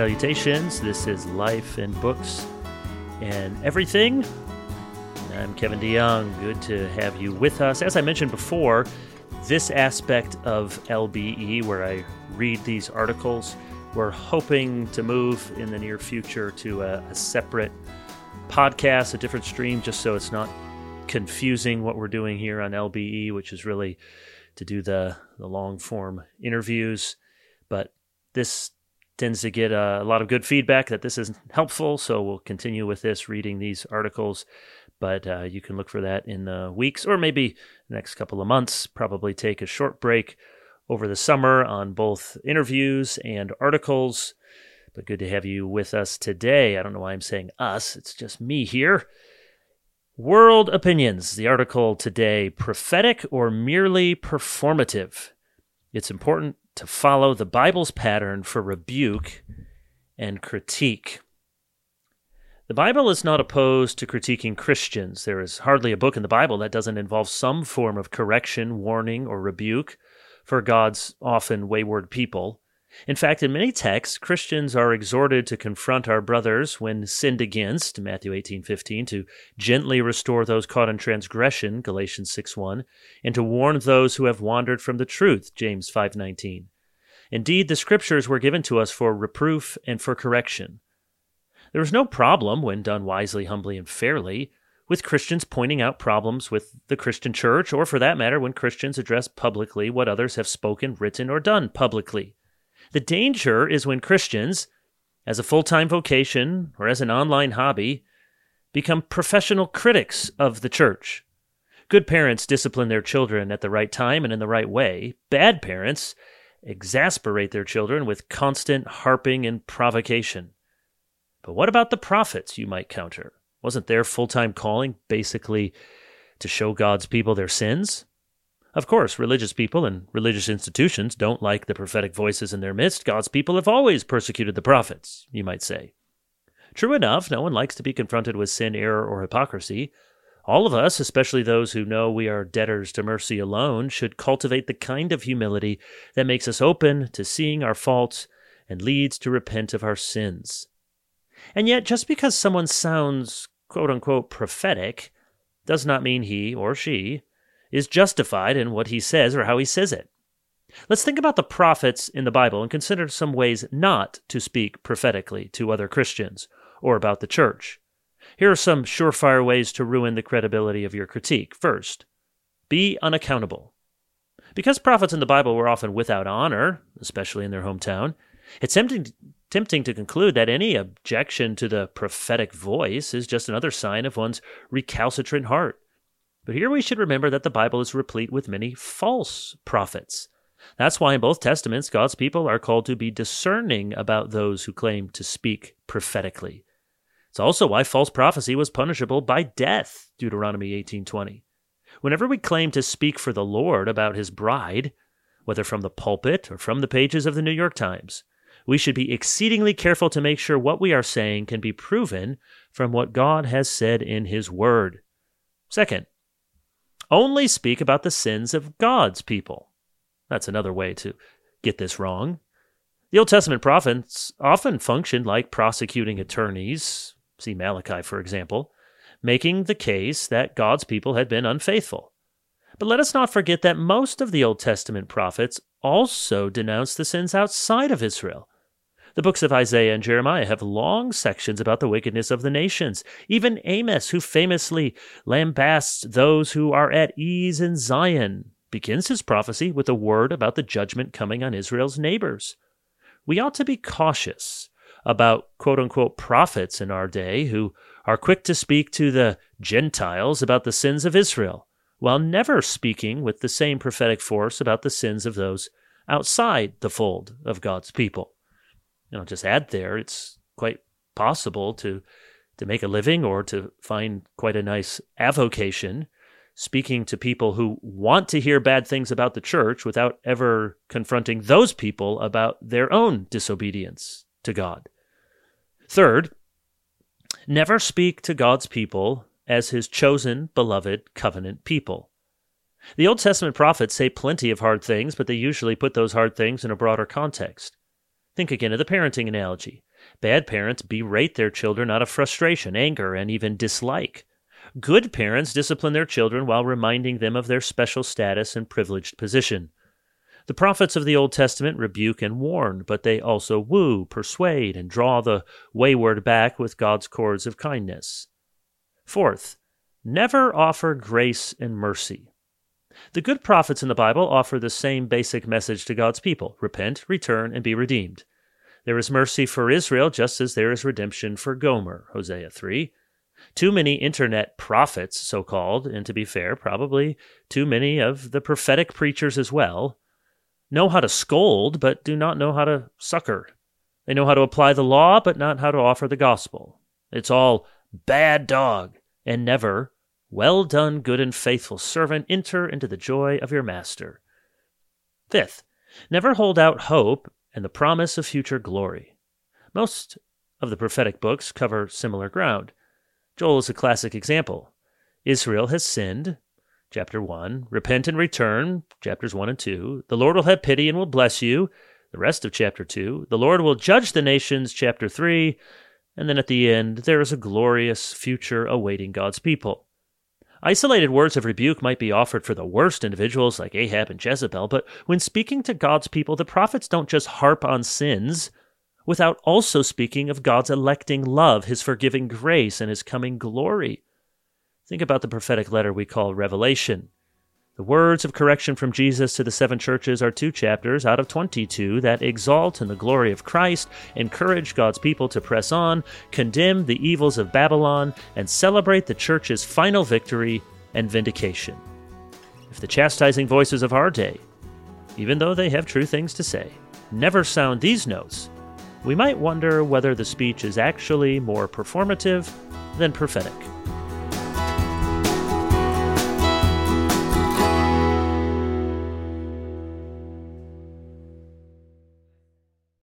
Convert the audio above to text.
salutations. This is Life and Books and Everything. I'm Kevin DeYoung. Good to have you with us. As I mentioned before, this aspect of LBE, where I read these articles, we're hoping to move in the near future to a, a separate podcast, a different stream, just so it's not confusing what we're doing here on LBE, which is really to do the, the long form interviews. But this tends to get a, a, lot of good feedback that this is helpful. So we'll continue with this, reading these articles. But uh, you can look for that in the weeks or maybe the next couple of months. Probably take a short break over the summer on both interviews and articles. But good to have you with us today. I don't know why I'm saying us, it's just me here. World Opinions, the article today prophetic or merely performative? It's important to follow the Bible's pattern for rebuke and critique. The Bible is not opposed to critiquing Christians. There is hardly a book in the Bible that doesn't involve some form of correction, warning, or rebuke for God's often wayward people. In fact, in many texts, Christians are exhorted to confront our brothers when sinned against, Matthew 18:15, to gently restore those caught in transgression, Galatians 6:1, and to warn those who have wandered from the truth, James 5:19. Indeed, the scriptures were given to us for reproof and for correction. There is no problem when done wisely, humbly, and fairly with Christians pointing out problems with the Christian church, or for that matter, when Christians address publicly what others have spoken, written, or done publicly. The danger is when Christians, as a full time vocation or as an online hobby, become professional critics of the church. Good parents discipline their children at the right time and in the right way. Bad parents exasperate their children with constant harping and provocation. But what about the prophets, you might counter? Wasn't their full time calling basically to show God's people their sins? Of course, religious people and religious institutions don't like the prophetic voices in their midst. God's people have always persecuted the prophets, you might say. True enough, no one likes to be confronted with sin, error, or hypocrisy. All of us, especially those who know we are debtors to mercy alone, should cultivate the kind of humility that makes us open to seeing our faults and leads to repent of our sins. And yet, just because someone sounds quote unquote prophetic does not mean he or she is justified in what he says or how he says it. Let's think about the prophets in the Bible and consider some ways not to speak prophetically to other Christians or about the church. Here are some surefire ways to ruin the credibility of your critique. First, be unaccountable. Because prophets in the Bible were often without honor, especially in their hometown, it's tempting, tempting to conclude that any objection to the prophetic voice is just another sign of one's recalcitrant heart. But here we should remember that the Bible is replete with many false prophets. That's why in both Testaments, God's people are called to be discerning about those who claim to speak prophetically. It's also why false prophecy was punishable by death, Deuteronomy 18:20. Whenever we claim to speak for the Lord about his bride, whether from the pulpit or from the pages of the New York Times, we should be exceedingly careful to make sure what we are saying can be proven from what God has said in his word. Second, only speak about the sins of God's people. That's another way to get this wrong. The Old Testament prophets often functioned like prosecuting attorneys, see Malachi, for example, making the case that God's people had been unfaithful. But let us not forget that most of the Old Testament prophets also denounced the sins outside of Israel. The books of Isaiah and Jeremiah have long sections about the wickedness of the nations. Even Amos, who famously lambasts those who are at ease in Zion, begins his prophecy with a word about the judgment coming on Israel's neighbors. We ought to be cautious about quote unquote prophets in our day who are quick to speak to the Gentiles about the sins of Israel, while never speaking with the same prophetic force about the sins of those outside the fold of God's people you know, just add there, it's quite possible to to make a living or to find quite a nice avocation speaking to people who want to hear bad things about the church without ever confronting those people about their own disobedience to God. Third, never speak to God's people as his chosen, beloved covenant people. The Old Testament prophets say plenty of hard things, but they usually put those hard things in a broader context. Think again of the parenting analogy. Bad parents berate their children out of frustration, anger, and even dislike. Good parents discipline their children while reminding them of their special status and privileged position. The prophets of the Old Testament rebuke and warn, but they also woo, persuade, and draw the wayward back with God's cords of kindness. Fourth, never offer grace and mercy. The good prophets in the Bible offer the same basic message to God's people repent, return, and be redeemed. There is mercy for Israel just as there is redemption for Gomer, Hosea 3. Too many internet prophets, so called, and to be fair, probably too many of the prophetic preachers as well, know how to scold, but do not know how to succor. They know how to apply the law, but not how to offer the gospel. It's all bad dog, and never, well done, good and faithful servant, enter into the joy of your master. Fifth, never hold out hope and the promise of future glory. Most of the prophetic books cover similar ground. Joel is a classic example. Israel has sinned, chapter 1. Repent and return, chapters 1 and 2. The Lord will have pity and will bless you, the rest of chapter 2. The Lord will judge the nations, chapter 3. And then at the end, there is a glorious future awaiting God's people. Isolated words of rebuke might be offered for the worst individuals like Ahab and Jezebel, but when speaking to God's people, the prophets don't just harp on sins without also speaking of God's electing love, his forgiving grace, and his coming glory. Think about the prophetic letter we call Revelation. The words of correction from Jesus to the seven churches are two chapters out of 22 that exalt in the glory of Christ, encourage God's people to press on, condemn the evils of Babylon, and celebrate the church's final victory and vindication. If the chastising voices of our day, even though they have true things to say, never sound these notes, we might wonder whether the speech is actually more performative than prophetic.